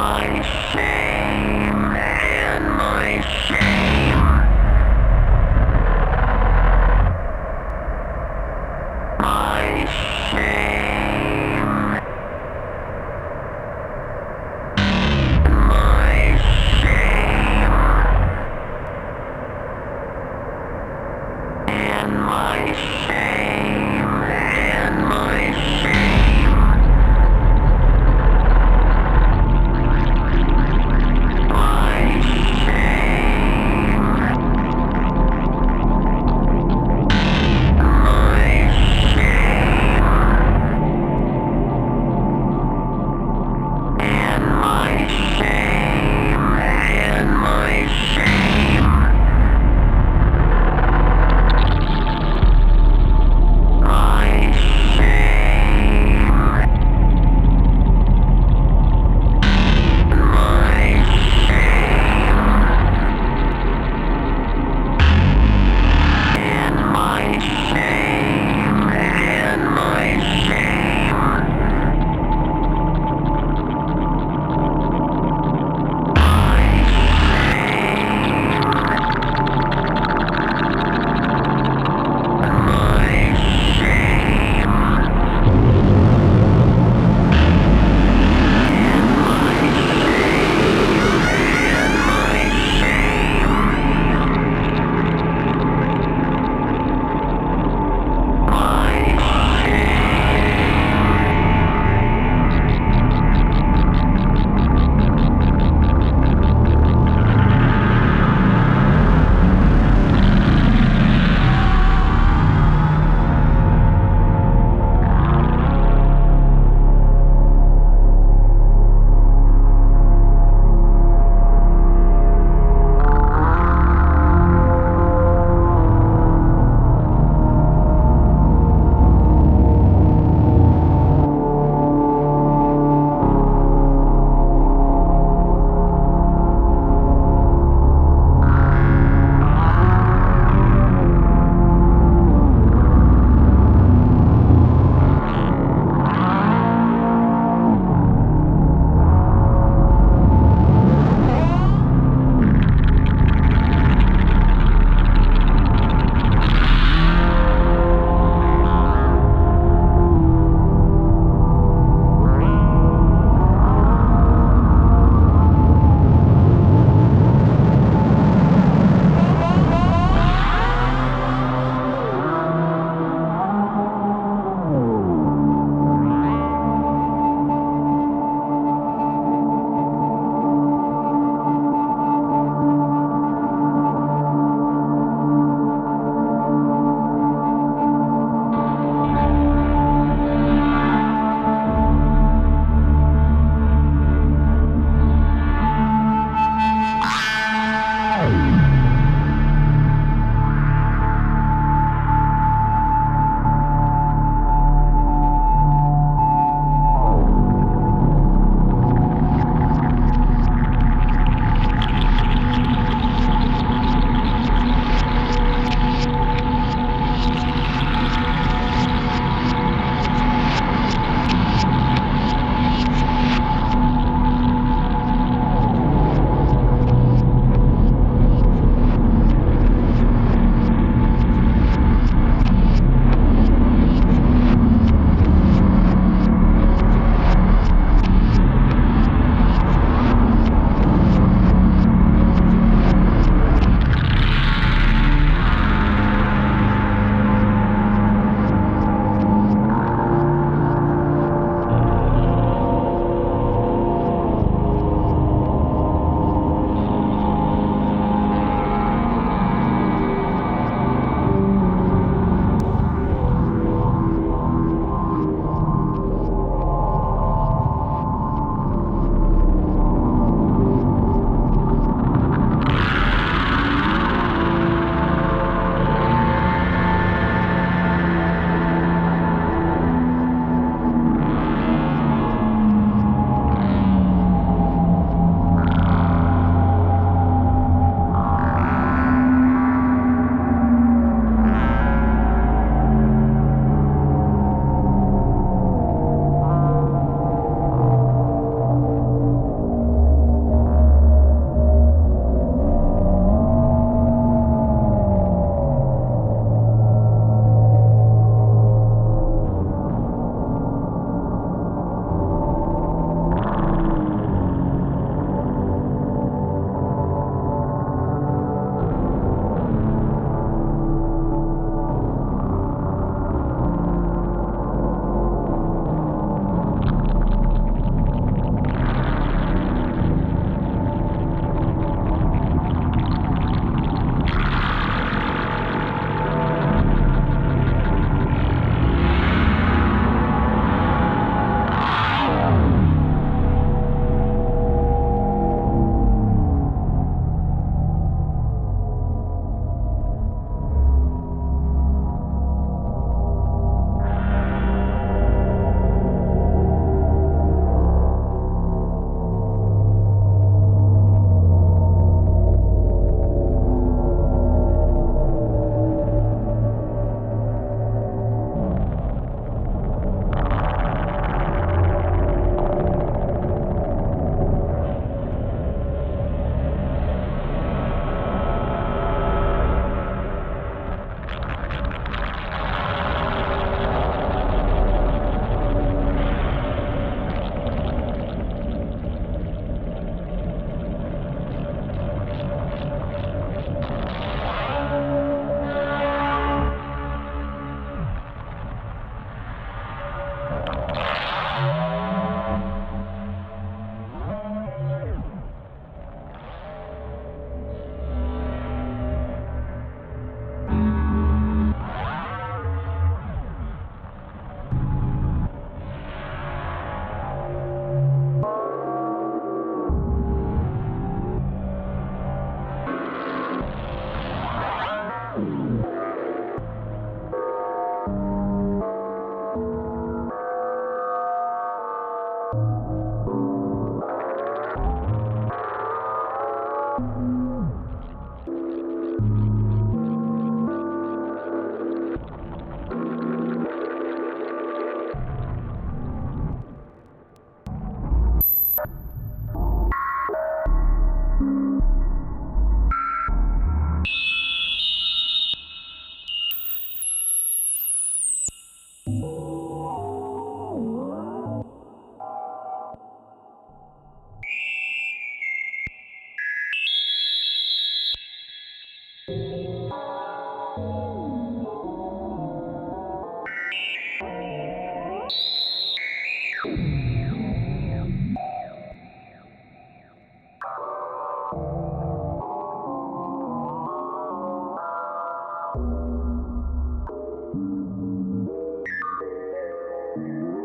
my shame and my shame. Thank you.